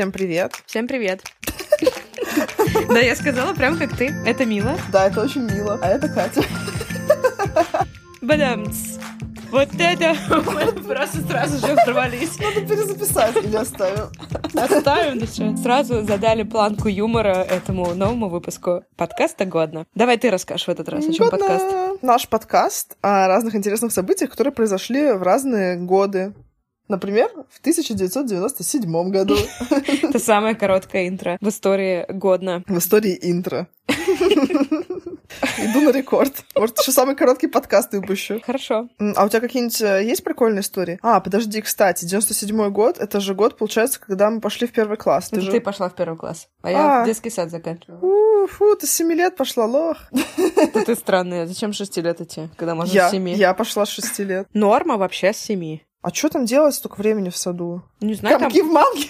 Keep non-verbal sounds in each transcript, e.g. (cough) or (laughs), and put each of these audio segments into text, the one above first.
Всем привет. Всем привет. (laughs) Да, я сказала прям как ты. Это мило. Да, это очень мило. А это Катя. (laughs) Бадамц. Вот это мы (laughs) просто сразу же взорвались. Надо перезаписать или оставим? Оставим, ну что. Сразу задали планку юмора этому новому выпуску подкаста «Годно». Давай ты расскажешь в этот раз, о чем подкаст. Наш подкаст о разных интересных событиях, которые произошли в разные годы. Например, в 1997 году. Это самое короткое интро в истории «Годно». В истории интро. Иду на рекорд. Может, еще самый короткий подкаст выпущу. Хорошо. А у тебя какие-нибудь э, есть прикольные истории? А, подожди, кстати, 97-й год, это же год, получается, когда мы пошли в первый класс. Ты же... ты пошла в первый класс, а я А. в детский сад заканчивала. У, фу, ты с 7 лет пошла, лох. (laughs) Это ты странная. Зачем с шести лет идти, когда можно с семи? я пошла с 6 лет. Норма вообще с семи. А что там делать столько времени в саду? Не знаю, там, Комки в манге.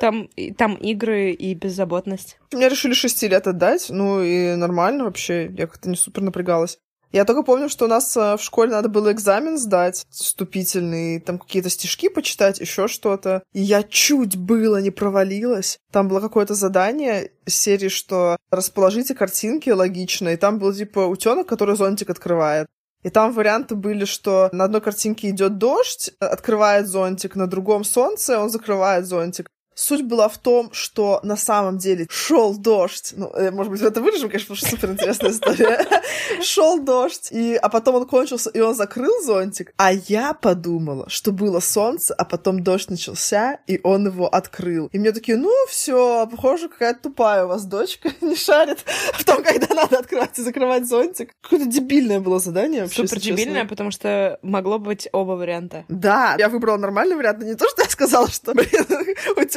там, и- там игры и беззаботность. Меня решили 6 лет отдать, ну и нормально вообще, я как-то не супер напрягалась. Я только помню, что у нас э, в школе надо было экзамен сдать, вступительный, там какие-то стишки почитать, еще что-то. И я чуть было не провалилась. Там было какое-то задание серии, что расположите картинки логично, и там был типа утенок, который зонтик открывает. И там варианты были, что на одной картинке идет дождь, открывает зонтик, на другом солнце, он закрывает зонтик. Суть была в том, что на самом деле шел дождь. Ну, э, может быть, это вырежем, конечно, потому что супер интересная история. (laughs) Шел дождь, и, а потом он кончился, и он закрыл зонтик. А я подумала, что было солнце, а потом дождь начался, и он его открыл. И мне такие, ну, все, похоже, какая-то тупая у вас дочка, (laughs) не шарит (laughs) в том, когда надо открывать и закрывать зонтик. Какое-то дебильное было задание вообще, Супер дебильная, потому что могло быть оба варианта. Да, я выбрала нормальный вариант, но не то, что я сказала, что, блин,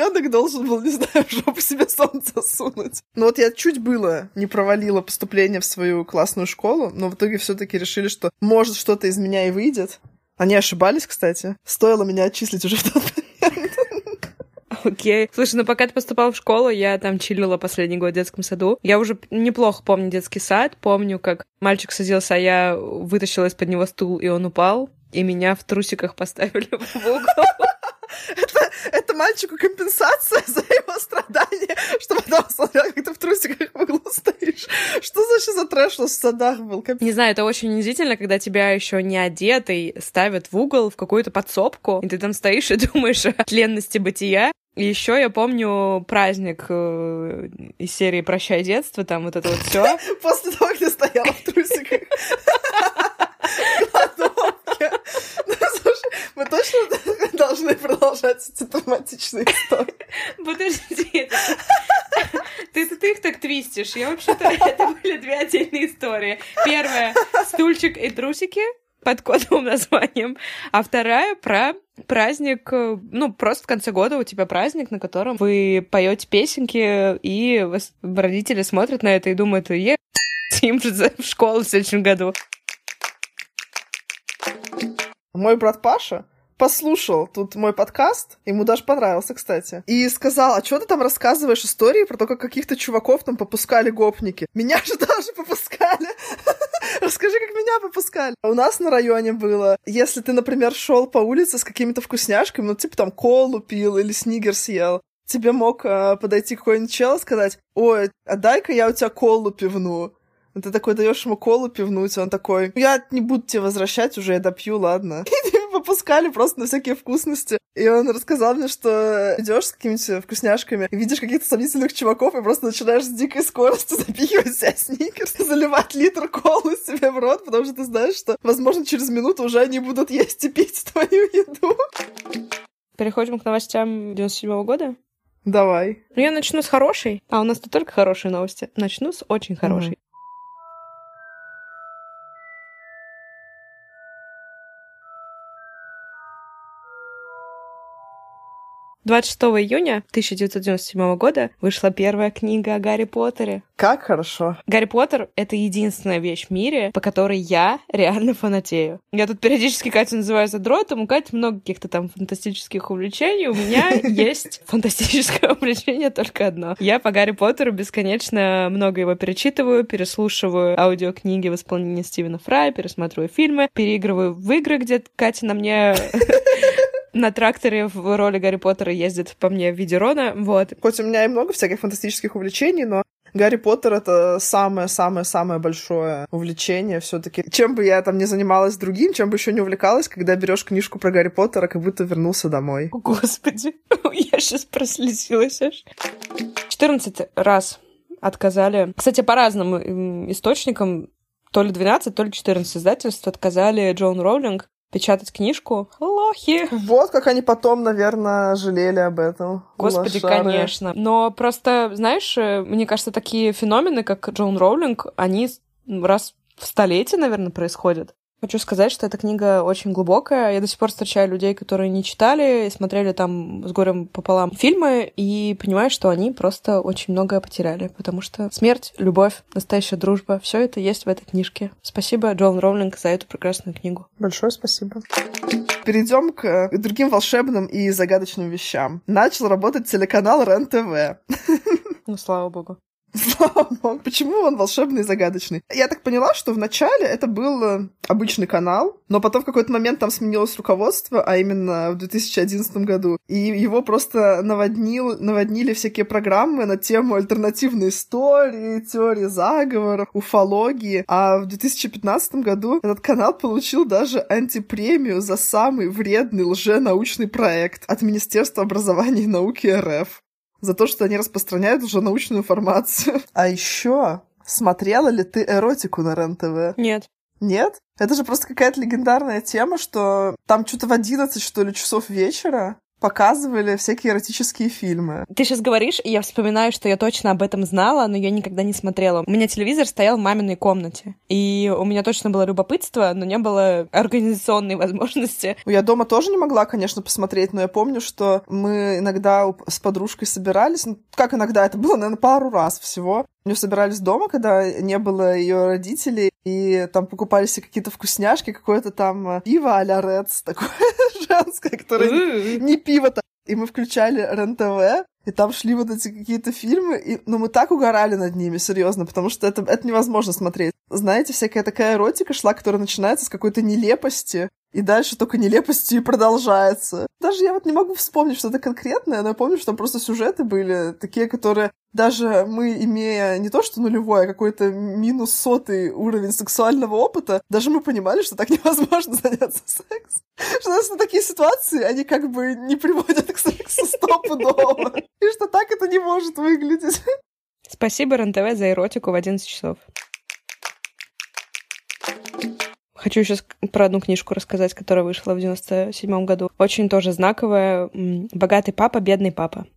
утенок должен был, не знаю, в (laughs) жопу себе солнце сунуть. Но вот я чуть было не провалила поступление в свою классную школу, но в итоге все таки решили, что может что-то из меня и выйдет. Они ошибались, кстати. Стоило меня отчислить уже в тот момент. Окей. Слушай, ну пока ты поступал в школу, я там чилила последний год в детском саду. Я уже неплохо помню детский сад. Помню, как мальчик садился, а я вытащила из-под него стул, и он упал. И меня в трусиках (laughs) поставили в угол. Это, это мальчику компенсация (laughs) за его страдания, что потом смотрел, как ты в трусиках в углу стоишь. Что за за трэш в садах был? Капец. Не знаю, это очень унизительно, когда тебя еще не одетый ставят в угол в какую-то подсобку, и ты там стоишь и (laughs) думаешь о тленности бытия. Еще я помню праздник э, из серии «Прощай детство», там вот это вот все. (laughs) После того, как ты стояла в трусиках. в кладовке. Ну, слушай, мы точно (laughs) должны продолжать эти травматичные истории. Подожди, ты, ты, ты их так твистишь. Я вообще-то... Это были две отдельные истории. Первая — стульчик и трусики под кодовым названием, а вторая про праздник, ну, просто в конце года у тебя праздник, на котором вы поете песенки, и родители смотрят на это и думают, е, им же в школу в следующем году. Мой брат Паша послушал тут мой подкаст, ему даже понравился, кстати, и сказал, а что ты там рассказываешь истории про то, как каких-то чуваков там попускали гопники? Меня же даже попускали. (laughs) Расскажи, как меня попускали. У нас на районе было, если ты, например, шел по улице с какими-то вкусняшками, ну, типа там колу пил или снигер съел, тебе мог э, подойти какой-нибудь чел и сказать, ой, а дай-ка я у тебя колу пивну. Ты такой даешь ему колу пивнуть, он такой, я не буду тебе возвращать уже, я допью, ладно. (laughs) И тебя попускали просто на всякие вкусности. И он рассказал мне, что идешь с какими-то вкусняшками, и видишь каких-то сомнительных чуваков, и просто начинаешь с дикой скоростью (laughs) запихивать себя сникерс, заливать литр колы себе в рот, потому что ты знаешь, что, возможно, через минуту уже они будут есть и пить твою еду. Переходим к новостям 97 года. Давай. Ну, я начну с хорошей. А у нас тут только хорошие новости. Начну с очень хорошей. 26 июня 1997 года вышла первая книга о Гарри Поттере. Как хорошо. Гарри Поттер — это единственная вещь в мире, по которой я реально фанатею. Я тут периодически Катю называю задротом, у Кати много каких-то там фантастических увлечений, у меня (laughs) есть фантастическое увлечение только одно. Я по Гарри Поттеру бесконечно много его перечитываю, переслушиваю аудиокниги в исполнении Стивена Фрая, пересматриваю фильмы, переигрываю в игры, где Катя на мне (laughs) на тракторе в роли Гарри Поттера ездит по мне в виде Рона, вот. Хоть у меня и много всяких фантастических увлечений, но Гарри Поттер — это самое-самое-самое большое увлечение все таки Чем бы я там не занималась другим, чем бы еще не увлекалась, когда берешь книжку про Гарри Поттера, как будто вернулся домой. Господи, (laughs) я сейчас прослезилась аж. 14 раз отказали. Кстати, по разным источникам, то ли 12, то ли 14 издательств отказали Джон Роулинг печатать книжку. Лохи! Вот как они потом, наверное, жалели об этом. Господи, Лошары. конечно. Но просто, знаешь, э, мне кажется, такие феномены, как Джон Роулинг, они раз в столетие, наверное, происходят. Хочу сказать, что эта книга очень глубокая. Я до сих пор встречаю людей, которые не читали, смотрели там с горем пополам фильмы, и понимаю, что они просто очень многое потеряли, потому что смерть, любовь, настоящая дружба, все это есть в этой книжке. Спасибо, Джон Роулинг, за эту прекрасную книгу. Большое спасибо. Перейдем к другим волшебным и загадочным вещам. Начал работать телеканал РЕН-ТВ. (laughs) Ну, слава богу. (laughs) Слава богу. Почему он волшебный и загадочный? Я так поняла, что вначале это был э, обычный канал, но потом в какой-то момент там сменилось руководство, а именно в 2011 году. И его просто наводнил, наводнили всякие программы на тему альтернативной истории, теории заговора, уфологии. А в 2015 году этот канал получил даже антипремию за самый вредный лженаучный проект от Министерства образования и науки РФ за то, что они распространяют уже научную информацию. А еще смотрела ли ты эротику на РЕН-ТВ? Нет. Нет? Это же просто какая-то легендарная тема, что там что-то в 11, что ли, часов вечера показывали всякие эротические фильмы. Ты сейчас говоришь, и я вспоминаю, что я точно об этом знала, но я никогда не смотрела. У меня телевизор стоял в маминой комнате, и у меня точно было любопытство, но не было организационной (laughs) возможности. Я дома тоже не могла, конечно, посмотреть, но я помню, что мы иногда с подружкой собирались, ну, как иногда, это было, наверное, пару раз всего, мы собирались дома, когда не было ее родителей, и там покупали себе какие-то вкусняшки, какое-то там э, пиво а-ля Редс, такое (laughs) женское, которое не пиво-то. И мы включали РЕН-ТВ, и там шли вот эти какие-то фильмы, и, ну, мы так угорали над ними, серьезно, потому что это, это невозможно смотреть. Знаете, всякая такая эротика шла, которая начинается с какой-то нелепости, и дальше только нелепостью и продолжается. Даже я вот не могу вспомнить что-то конкретное, но я помню, что там просто сюжеты были такие, которые даже мы, имея не то что нулевой, а какой-то минус сотый уровень сексуального опыта, даже мы понимали, что так (laughs) невозможно заняться сексом. Что на такие ситуации, они как бы не приводят к сексу стопудово. И что так это не может выглядеть. Спасибо РНТВ за эротику в 11 часов. Хочу сейчас про одну книжку рассказать, которая вышла в 97 году. Очень тоже знаковая. «Богатый папа, бедный папа».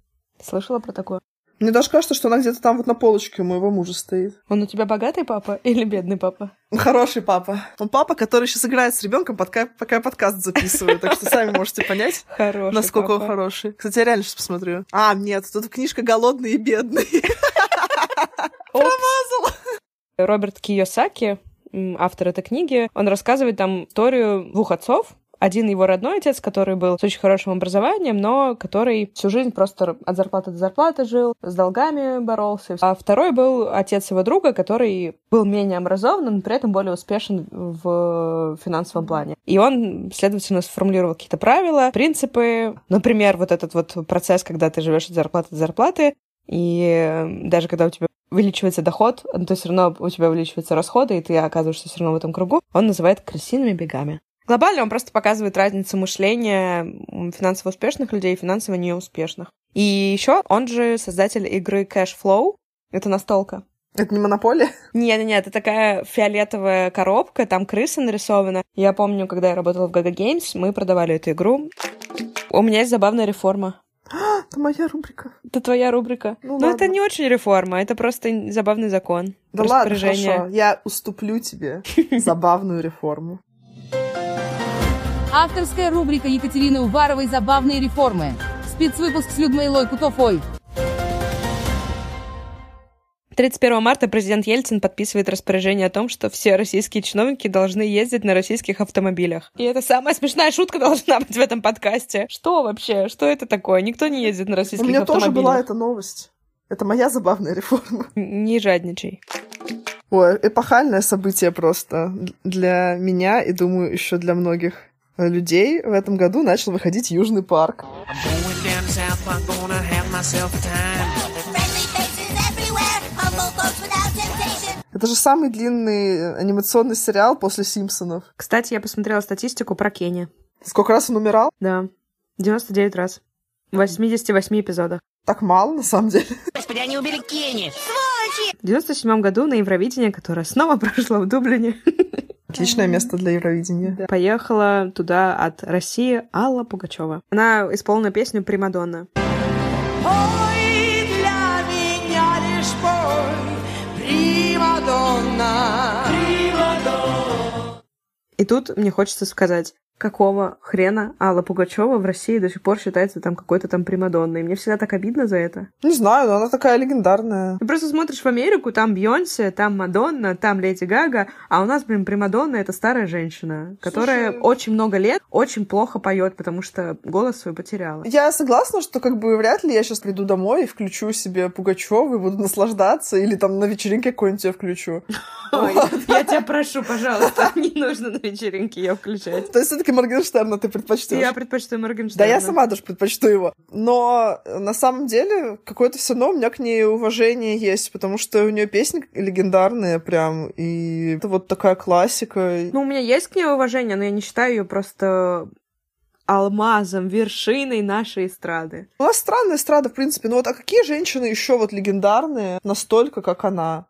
Слышала про такое? Мне даже кажется, что она где-то там вот на полочке у моего мужа стоит. Он у тебя богатый папа или бедный папа? Хороший папа. Он папа, который сейчас играет с ребенком, пока, пока я подкаст записываю. Так что сами можете понять, (laughs) хороший насколько папа. он хороший. Кстати, я реально сейчас посмотрю. А, нет, тут книжка «Голодный и бедный». (laughs) Промазал. Роберт Кiyosaki автор этой книги, он рассказывает там историю двух отцов, один его родной отец, который был с очень хорошим образованием, но который всю жизнь просто от зарплаты до зарплаты жил, с долгами боролся. А второй был отец его друга, который был менее образован, но при этом более успешен в финансовом плане. И он, следовательно, сформулировал какие-то правила, принципы. Например, вот этот вот процесс, когда ты живешь от зарплаты до зарплаты, и даже когда у тебя увеличивается доход, то все равно у тебя увеличиваются расходы, и ты оказываешься все равно в этом кругу, он называет крысиными бегами. Глобально он просто показывает разницу мышления финансово успешных людей и финансово неуспешных. И еще он же создатель игры Cash Flow. Это настолка. Это не монополия? Нет, нет, это такая фиолетовая коробка, там крыса нарисована. Я помню, когда я работала в Gaga Games, мы продавали эту игру. У меня есть забавная реформа. Это моя рубрика. Это твоя рубрика. Ну, Но это не очень реформа, это просто забавный закон. Да ладно, хорошо. Я уступлю тебе (laughs) забавную реформу. Авторская рубрика Екатерины Уваровой «Забавные реформы». Спецвыпуск с Людмилой Кутофой. 31 марта президент Ельцин подписывает распоряжение о том, что все российские чиновники должны ездить на российских автомобилях. И это самая смешная шутка должна быть в этом подкасте. Что вообще? Что это такое? Никто не ездит на российских автомобилях. У меня тоже была эта новость. Это моя забавная реформа. Не жадничай. Ой, эпохальное событие просто для меня и, думаю, еще для многих людей в этом году начал выходить Южный парк. I'm going down south, I'm gonna have myself a time. Это же самый длинный анимационный сериал после «Симпсонов». Кстати, я посмотрела статистику про Кенни. Сколько раз он умирал? Да, 99 раз. В 88 эпизодах. Так мало, на самом деле. (laughs) Господи, они убили Кенни! В 97 году на Евровидение, которое снова (laughs) прошло в Дублине, (laughs) Отличное место для Евровидения. поехала туда от России Алла Пугачева. Она исполнила песню «Примадонна». Ой, примадонна. И тут мне хочется сказать, какого хрена Алла Пугачева в России до сих пор считается там какой-то там примадонной. Мне всегда так обидно за это. Не знаю, но она такая легендарная. Ты просто смотришь в Америку, там Бьонсе, там Мадонна, там Леди Гага, а у нас, блин, Примадонна — это старая женщина, которая Слушай- очень много лет очень плохо поет, потому что голос свой потеряла. Я согласна, что как бы вряд ли я сейчас приду домой и включу себе Пугачева и буду наслаждаться, или там на вечеринке какой-нибудь я включу. (laughs) Ой, я тебя прошу, пожалуйста, (laughs) не нужно на вечеринке ее включать. То есть все-таки Моргенштерна ты предпочтешь? Я предпочитаю Моргенштерна. Да, я сама даже предпочту его. Но э, на самом деле какое-то все равно у меня к ней уважение есть, потому что у нее песни легендарные прям, и это вот такая классика. Ну, у меня есть к ней уважение, но я не считаю ее просто алмазом, вершиной нашей эстрады. У нас странная эстрада, в принципе. Ну вот, а какие женщины еще вот легендарные настолько, как она?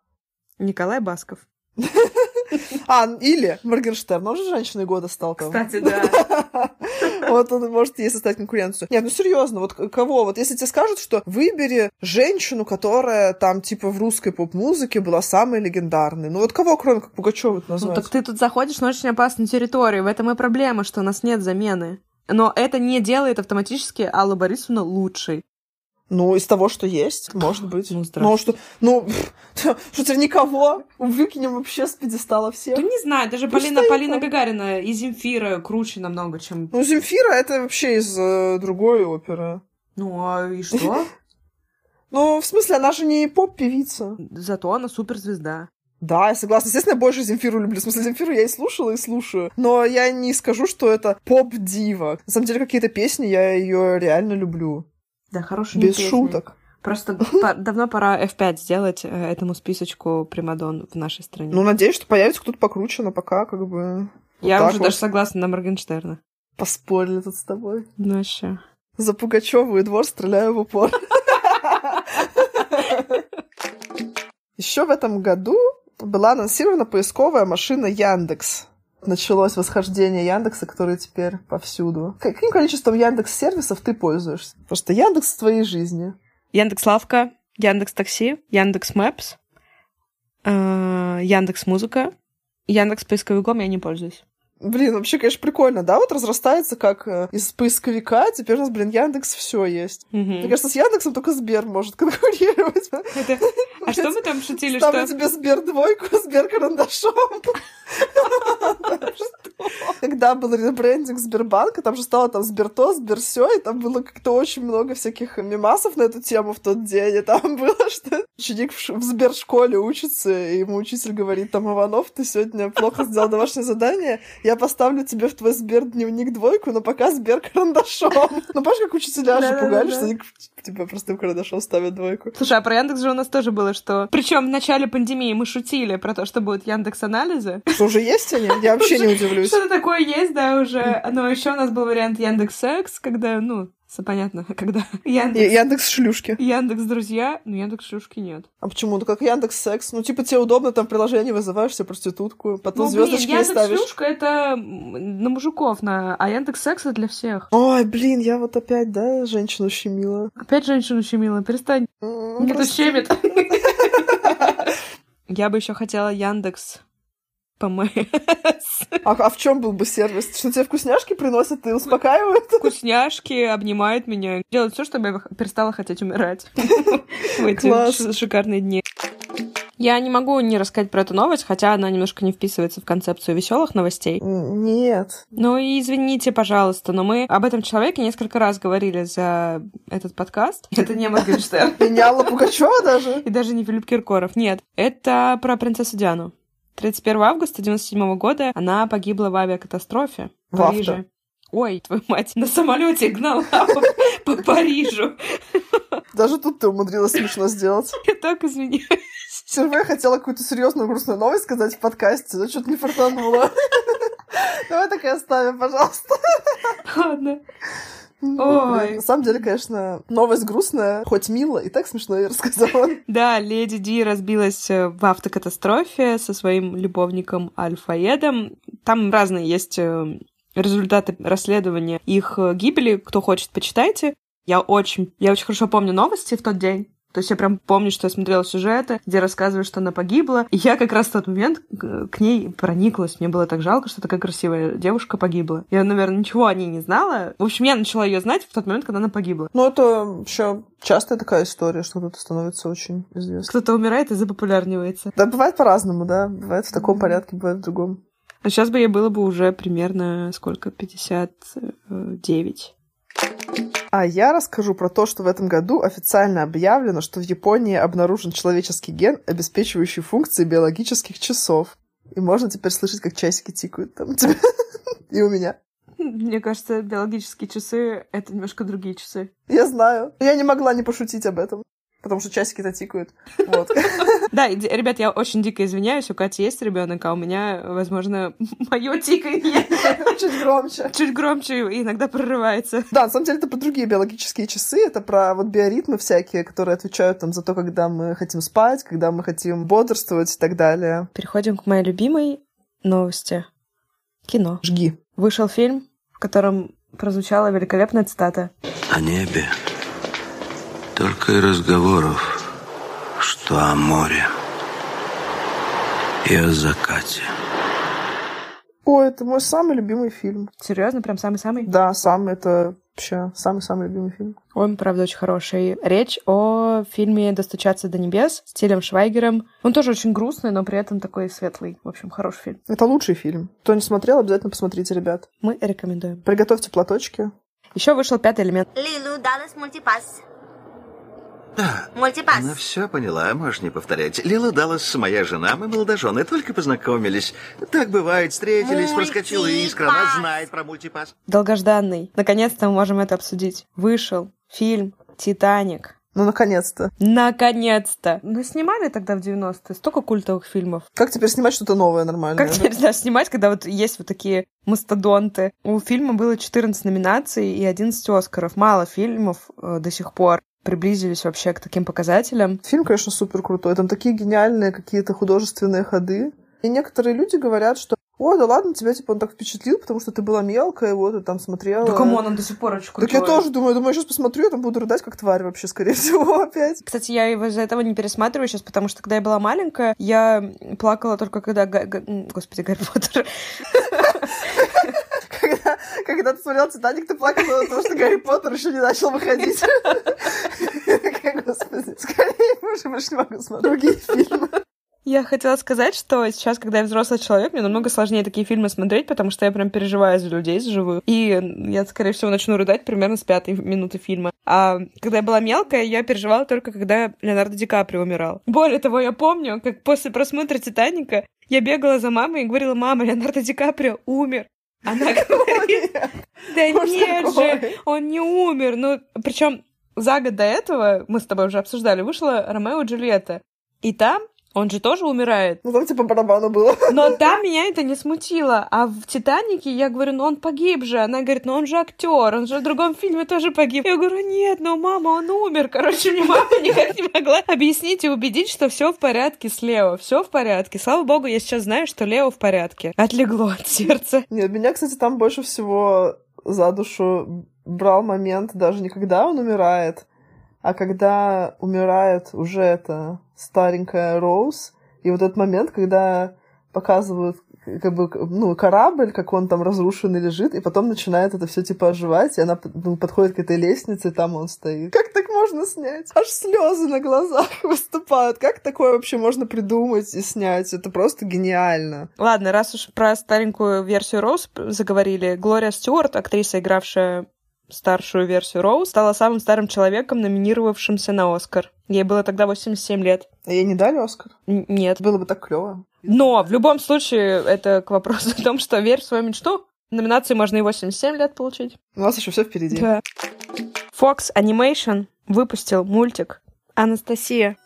Николай Басков. (laughs) А, или Моргенштерн, он же женщиной года стал. там. Кстати, да. (laughs) Вот он может ей составить конкуренцию. Нет, ну серьезно, вот кого? Вот если тебе скажут, что выбери женщину, которая там типа в русской поп-музыке была самой легендарной. Ну вот кого, кроме как Пугачева Ну, назвать? так ты тут заходишь на очень опасную территорию. В этом и проблема, что у нас нет замены. Но это не делает автоматически Аллу Борисовну лучшей. Ну, из того, что есть, может быть. Ну, Ну, здравствуйте. что, ну, (laughs) что теперь никого? Выкинем вообще с пьедестала всех. Да не знаю, даже Ну, Полина, Полина. Гагарина и Земфира круче намного, чем... Ну, Земфира это вообще из э, другой оперы. Ну, а и что? (laughs) Ну, в смысле, она же не поп-певица. Зато она суперзвезда. Да, я согласна. Естественно, я больше Земфиру люблю. В смысле, Земфиру я и слушала, и слушаю. Но я не скажу, что это поп-дива. На самом деле, какие-то песни я ее реально люблю. Да, хорошая Без шуток. Просто давно пора F5 сделать э, этому списочку примадон в нашей стране. Ну, надеюсь, что появится кто-то покруче, но пока как бы Я уже вот. даже согласна на Моргенштерна. поспорили тут с тобой. Ну, вообще. За Пугачеву и двор стреляю в упор. (laughs) Еще в этом году была анонсирована поисковая машина Яндекс. Началось восхождение Яндекса, который теперь повсюду. Каким количеством Яндекс сервисов ты пользуешься? Просто Яндекс в твоей жизни. Яндекс Лавка, Яндекс Такси, Яндекс Мэпс, э, Яндекс Музыка, Яндекс Поисковиком я не пользуюсь. Блин, вообще, конечно, прикольно, да? Вот разрастается как э, из поисковика, теперь у нас, блин, Яндекс все есть. Мгм. Мне кажется, с Яндексом только Сбер может (laughs) конкурировать. Это- А что мы там шутили, Ставлю что... тебе Сбер двойку, (laughs) Сбер карандашом. (laughs) Когда был ребрендинг Сбербанка, там же стало там Сберто, Сберсё, и там было как-то очень много всяких мемасов на эту тему в тот день, и там было, что ученик в Сбершколе учится, и ему учитель говорит, там, Иванов, ты сегодня плохо сделал домашнее задание, я поставлю тебе в твой Сбер-дневник двойку, но пока Сбер карандашом. (laughs) Ну, помнишь, как учителя же пугали, что они тебе простым карандашом ставят двойку? Слушай, а про Яндекс же у нас тоже было, что... Причем в начале пандемии мы шутили про то, что будут Яндекс анализы. Что, уже есть они? Я вообще не удивлюсь. Что-то такое есть, да, уже. Но еще у нас был вариант Яндекс Секс, когда, ну, понятно, (laughs) когда Яндекс... Яндекс шлюшки. Яндекс Друзья, но Яндекс Шлюшки нет. А почему? Ну как Яндекс Секс. Ну, типа, тебе удобно, там в приложении вызываешь себе проститутку, потом Ну, блин, звездочки ей Яндекс ставишь. Шлюшка это на мужиков, на... а Яндекс Секс это для всех. Ой, блин, я вот опять, да, женщину щемила. Опять женщину щемила, перестань. Мне просто- щемит. (laughs) Я бы еще хотела Яндекс ПМС. А, а в чем был бы сервис? Что тебе вкусняшки приносят и успокаивают? Вкусняшки обнимают меня. Делают все, чтобы я перестала хотеть умирать (laughs) в эти шикарные дни. Я не могу не рассказать про эту новость, хотя она немножко не вписывается в концепцию веселых новостей. Нет. Ну и извините, пожалуйста, но мы об этом человеке несколько раз говорили за этот подкаст. (laughs) Это не Моргенштерн. И не Алла Пугачева даже. И даже не Филипп Киркоров. Нет, это про принцессу Диану. 31 августа 97 года она погибла в авиакатастрофе в В авто. Париже. Ой, твою мать, на самолете гнала по, по Парижу. Даже тут ты умудрилась смешно сделать. Я так извиняюсь. Впервые хотела какую-то серьезную грустную новость сказать в подкасте, но что-то не фартануло. (laughs) Давай так и оставим, пожалуйста. Ладно. Ой. На самом деле, конечно, новость грустная, хоть мило, и так смешно я рассказала. (laughs) Да, леди Ди разбилась э, в автокатастрофе со своим любовником Альфаедом. Там разные есть э, результаты расследования их э, гибели. Кто хочет, почитайте. Я очень, я очень хорошо помню новости в тот день. То есть я прям помню, что я смотрела сюжеты, где рассказывают, что она погибла. И я как раз в тот момент к ней прониклась. Мне было так жалко, что такая красивая девушка погибла. Я, наверное, ничего о ней не знала. В общем, я начала ее знать в тот момент, когда она погибла. Ну, это еще частая такая история, что кто-то становится очень известным. Кто-то умирает и запопулярнивается. Да, бывает по-разному, да. Бывает в таком порядке, бывает в другом. А сейчас бы ей было бы уже примерно сколько? 59. А я расскажу про то, что в этом году официально объявлено, что в Японии обнаружен человеческий ген, обеспечивающий функции биологических часов. И можно теперь слышать, как часики тикают там у (laughs) тебя и у меня. Мне кажется, биологические часы — это немножко другие часы. Я знаю. Я не могла не пошутить об этом. Потому что часики-то тикают. (laughs) Вот. Да, ребят, я очень дико извиняюсь, у Кати есть ребенок, а у меня, возможно, (laughs) мое тиканье Чуть громче. чуть громче и иногда прорывается. Да, на самом деле это про другие биологические часы, это про вот биоритмы всякие, которые отвечают там за то, когда мы хотим спать, когда мы хотим бодрствовать и так далее. Переходим к моей любимой новости. Кино. Жги. Вышел фильм, в котором прозвучала великолепная цитата. О небе только и разговоров, что о море и о закате. О, это мой самый любимый фильм. Серьезно, прям самый-самый? Да, самый, это вообще самый-самый любимый фильм. Он, правда, очень хороший. Речь о фильме «Достучаться до небес» с Тилем Швайгером. Он тоже очень грустный, но при этом такой светлый. В общем, хороший фильм. Это лучший фильм. Кто не смотрел, обязательно посмотрите, ребят. Мы рекомендуем. Приготовьте платочки. Еще вышел пятый элемент. Лилу Даллас мультипас. Да, Мультипас. она все поняла, можешь не повторять. Лила Даллас, моя жена, мы молодожены, только познакомились. Так бывает, встретились, проскочила искра, она Мультипас. знает про мультипас. Долгожданный. Наконец-то мы можем это обсудить. Вышел фильм «Титаник». Ну, наконец-то. Наконец-то! Ну, снимали тогда в 90-е столько культовых фильмов. Как теперь снимать что-то новое нормальное? Как теперь да, снимать, когда вот есть вот такие мастодонты? У фильма было 14 номинаций и 11 Оскаров. Мало фильмов э, до сих пор приблизились вообще к таким показателям. Фильм, конечно, супер крутой. Там такие гениальные какие-то художественные ходы. И некоторые люди говорят, что о, да ладно, тебя типа он так впечатлил, потому что ты была мелкая, вот, и там смотрела. Да кому он до сих пор очень Так я крутой. тоже думаю, думаю, сейчас посмотрю, я там буду рыдать как тварь вообще, скорее (laughs) всего, опять. Кстати, я его из-за этого не пересматриваю сейчас, потому что когда я была маленькая, я плакала только когда... Га- Га- м, Господи, Гарри Поттер. (laughs) Когда, ты смотрел «Титаник», ты плакала от того, что Гарри Поттер еще не начал выходить. Господи, скорее, уже больше не могу смотреть другие фильмы. Я хотела сказать, что сейчас, когда я взрослый человек, мне намного сложнее такие фильмы смотреть, потому что я прям переживаю за людей живую. И я, скорее всего, начну рыдать примерно с пятой минуты фильма. А когда я была мелкая, я переживала только, когда Леонардо Ди Каприо умирал. Более того, я помню, как после просмотра «Титаника» я бегала за мамой и говорила, мама, Леонардо Ди Каприо умер. Она говорит, да нет же, он не умер. Ну, причем за год до этого, мы с тобой уже обсуждали, вышла Ромео и Джульетта. И там он же тоже умирает. Ну, там типа барабану было. (laughs) Но там меня это не смутило. А в «Титанике» я говорю, ну он погиб же. Она говорит, ну он же актер, он же в другом фильме тоже погиб. Я говорю, нет, ну мама, он умер. Короче, мне мама никак не могла объяснить и убедить, что все в порядке с Лео. Все в порядке. Слава богу, я сейчас знаю, что Лео в порядке. Отлегло от сердца. Нет, меня, кстати, там больше всего за душу брал момент даже не когда он умирает, а когда умирает уже эта старенькая Роуз, и вот этот момент, когда показывают как бы, ну, корабль, как он там разрушенный лежит, и потом начинает это все типа оживать, и она ну, подходит к этой лестнице, и там он стоит. Как так можно снять? Аж слезы на глазах (laughs) выступают. Как такое вообще можно придумать и снять? Это просто гениально. Ладно, раз уж про старенькую версию Роуз заговорили, Глория Стюарт, актриса, игравшая старшую версию Роуз, стала самым старым человеком, номинировавшимся на Оскар. Ей было тогда 87 лет. А ей не дали Оскар? Н- нет. Было бы так клево. Но в любом случае это к вопросу о том, что верь в свою мечту. Номинацию можно и 87 лет получить. У нас еще все впереди. Да. Fox Animation выпустил мультик Анастасия.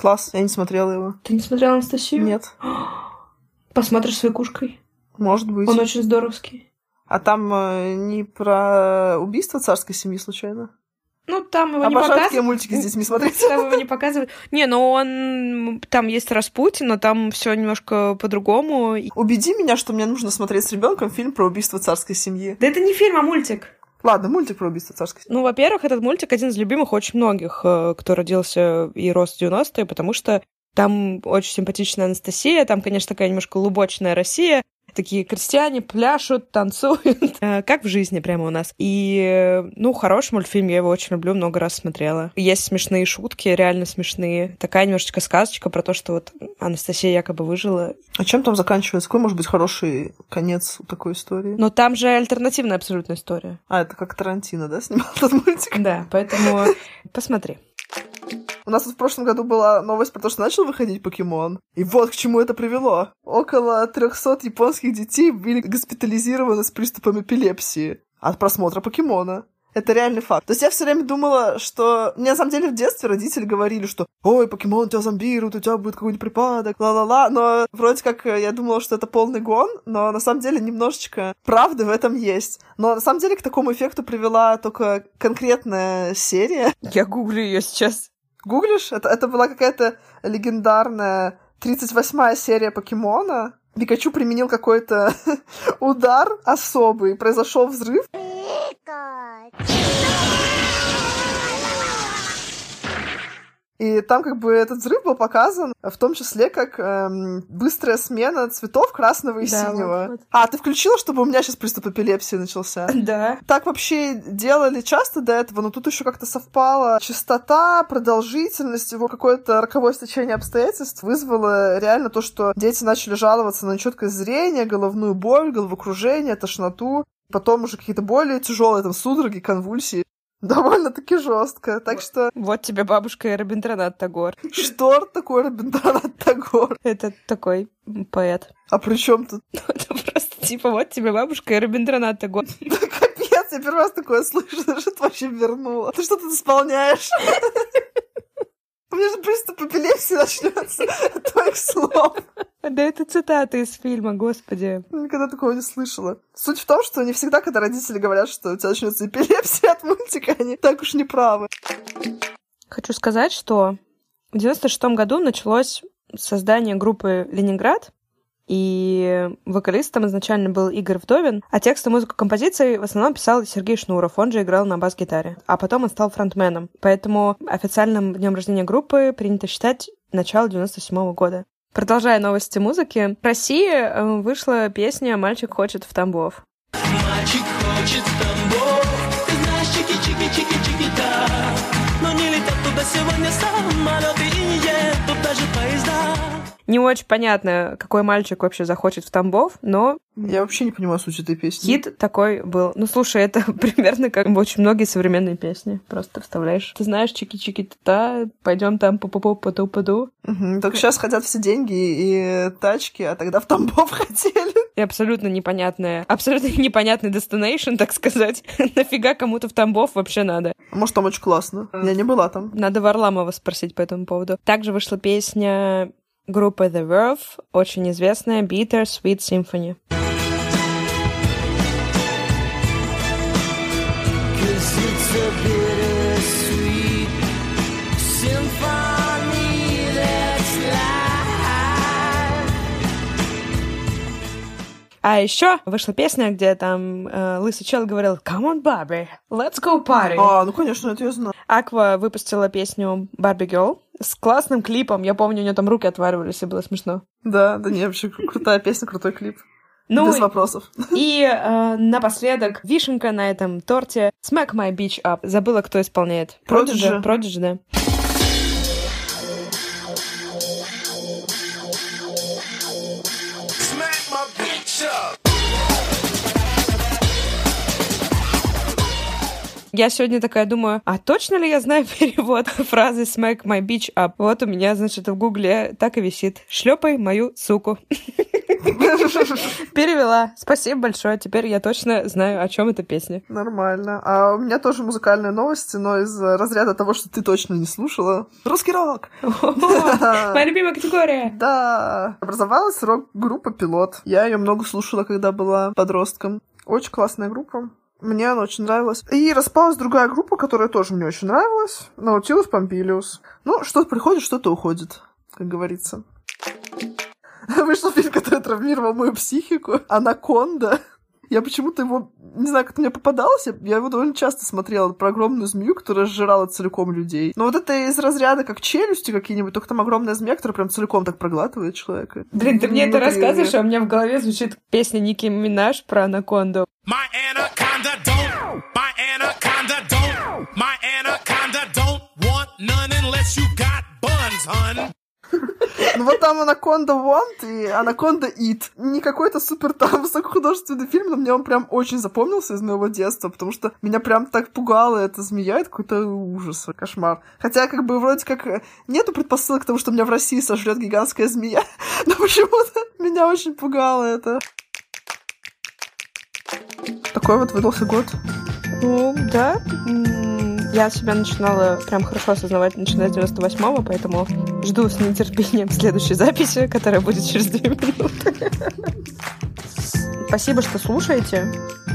Класс, я не смотрела его. Ты не смотрела Анастасию? Нет, (gasps) Посмотришь с кукушкой. может быть. Он очень здоровский. А там э, не про убийство царской семьи случайно? Ну, там его не Обожаю такие показывают. мультики с детьми смотреть. Там его не показывают. Не, ну он... Там есть Распутин, но там все немножко по-другому. Убеди меня, что мне нужно смотреть с ребенком фильм про убийство царской семьи. Да это не фильм, а мультик. Ладно, мультик про убийство царской семьи. Ну, во-первых, этот мультик один из любимых очень многих, э, кто родился и рос в 90-е, потому что там очень симпатичная Анастасия, там, конечно, такая немножко лубочная Россия, такие крестьяне пляшут, танцуют, Э, как в жизни прямо у нас. И, э, ну, хороший мультфильм, я его очень люблю, много раз смотрела. Есть смешные шутки, реально смешные. Такая немножечко сказочка про то, что вот Анастасия якобы выжила. А чем там заканчивается? Какой может быть хороший конец у такой истории? Но там же альтернативная абсолютно история. А, это как Тарантино, да, снимал этот мультик? Да, поэтому посмотри. У нас в прошлом году была новость про то, что начал выходить покемон. И вот к чему это привело. Около 300 японских детей были госпитализированы с приступом эпилепсии от просмотра покемона. Это реальный факт. То есть я все время думала, что... Мне на самом деле в детстве родители говорили, что «Ой, покемон тебя зомбирует, у тебя будет какой-нибудь припадок, ла-ла-ла». Но вроде как э, я думала, что это полный гон, но на самом деле немножечко правды в этом есть. Но на самом деле к такому эффекту привела только конкретная серия. Я гуглю ее сейчас. Гуглишь? Это, это была какая-то легендарная 38-я серия покемона. Пикачу применил какой-то (laughs) удар особый, произошел взрыв. И там как бы этот взрыв был показан, в том числе как эм, быстрая смена цветов красного и Да, синего. вот, вот. А, ты включила, чтобы у меня сейчас приступ эпилепсии начался? (laughs) Да. Так вообще делали часто до этого, но тут еще как-то совпала частота, продолжительность, его какое-то роковое стечение обстоятельств вызвало реально то, что дети начали жаловаться на нечеткое зрение, головную боль, головокружение, тошноту, потом уже какие-то более тяжелые там судороги, конвульсии. (laughs) Довольно-таки жестко. Так что Вот тебе бабушка и Робинтранат Тагор. (laughs) что такое Робинтранат Тагор? Это такой поэт. А при чем тут? (laughs) Это просто типа вот тебе бабушка и Робинтранат Тагор. Да капец, я первый раз такое слышу, что ты вообще вернула. Ты что тут исполняешь? У меня же приступ эпилепсии начнется от твоих слов. Да это цитата из фильма, господи. Никогда такого не слышала. Суть в том, что не всегда, когда родители говорят, что у тебя начнется эпилепсия от мультика, они так уж не правы. Хочу сказать, что в 96 году началось создание группы «Ленинград», и вокалистом изначально был Игорь Вдовин, а текст и музыку композиции в основном писал Сергей Шнуров, он же играл на бас-гитаре, а потом он стал фронтменом. Поэтому официальным днем рождения группы принято считать начало 97 года. Продолжая новости музыки, в России э, вышла песня «Мальчик хочет в Тамбов». Мальчик хочет в Тамбов Ты знаешь, чики-чики-чики-чики-да Но не летят туда сегодня самолеты И едут даже Не очень понятно, какой мальчик вообще захочет в Тамбов, но Я вообще не понимаю суть этой песни. хит такой был. Ну, слушай, это (laughs) примерно как очень многие современные песни. Просто вставляешь. Ты знаешь, чики-чики-та, пойдем там по по по ту паду Мгм, Только сейчас хотят все деньги и тачки, а тогда в Тамбов (laughs) хотели. И абсолютно непонятная, абсолютно (laughs) непонятный destination, так сказать. Нафига кому-то в Тамбов вообще надо? Может, там очень классно. Я не была там. Надо Варламова спросить по этому поводу. Также вышла песня группы The Verve, очень известная Bitter Sweet Symphony. А еще вышла песня, где там э, лысый чел говорил «Come on, Barbie, let's go party». А, ну, конечно, это я знаю. Аква выпустила песню Barbie Girl с классным клипом. Я помню, у нее там руки отваливались, и было смешно. Да, да не, вообще кру- крутая песня, крутой клип. Ну, Без вопросов. и э, напоследок вишенка на этом торте Smack My Beach Up. Забыла, кто исполняет. Prodigy. Prodigy, да. Я сегодня такая думаю, а точно ли я знаю (laughs) перевод фразы «smack my bitch up»? Вот у меня, значит, в гугле так и висит. Шлепай мою суку. Перевела. Спасибо большое. Теперь я точно знаю, о чем эта песня. Нормально. А у меня тоже музыкальные новости, но из разряда того, что ты точно не слушала. Русский рок! Моя любимая категория. (laughs) Да. Образовалась рок-группа «Пилот». Я ее много слушала, когда была подростком. Очень классная группа. Мне она очень нравилась. И распалась другая группа, которая тоже мне очень нравилась. Наутилус Помпилиус. Ну, что-то приходит, что-то уходит, как говорится. (laughs) Вышел фильм, который травмировал мою психику. Анаконда. Я почему-то его, не знаю, как мне попадалось, я- его довольно часто смотрела про огромную змею, которая сжирала целиком людей. Но вот это из разряда как челюсти какие-нибудь, только там огромная змея, которая прям целиком так проглатывает человека. Блин, ты мне это рассказываешь, а у меня в голове звучит песня Ники Минаж про анаконду. My anaconda don't, my anaconda don't, Ну вот там Анаконда Want и Анаконда Eat. Не какой-то супер там (laughs) высокохудожественный фильм, но мне он прям очень запомнился из моего детства, потому что меня прям так пугала эта змея, это какой-то ужас, кошмар. Хотя как бы вроде как э, нету предпосылок к тому, что меня в России сожрет гигантская змея, (laughs) но почему-то меня очень пугало это. Такой вот выдался год. Ну, да. Я себя начинала прям хорошо осознавать, начиная с 98-го, поэтому жду с нетерпением следующей записи, которая будет через две минуты. Спасибо, что слушаете.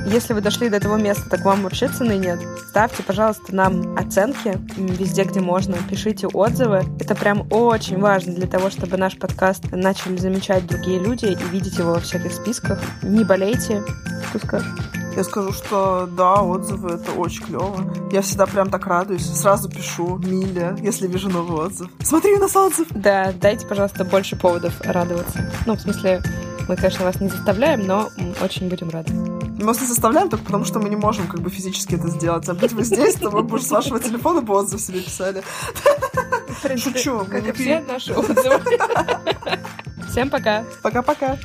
Если вы дошли до этого места, так вам вообще цены нет. Ставьте, пожалуйста, нам оценки везде, где можно. Пишите отзывы. Это прям очень важно для того, чтобы наш подкаст начали замечать другие люди и видеть его во всяких списках. Не болейте. Что скажешь? Я скажу, что да, отзывы это очень клево. Я всегда прям так радуюсь. Сразу пишу Миле, если вижу новый отзыв. Смотри, у нас отзыв! Да, дайте, пожалуйста, больше поводов радоваться. Ну, в смысле, мы, конечно, вас не заставляем, но очень будем рады. Мы вас не заставляем только потому, что мы не можем как бы физически это сделать. А быть вы здесь, то вы бы с вашего телефона бы отзыв себе писали. Шучу, как и все наши отзывы. (laughs) Всем пока! Пока-пока.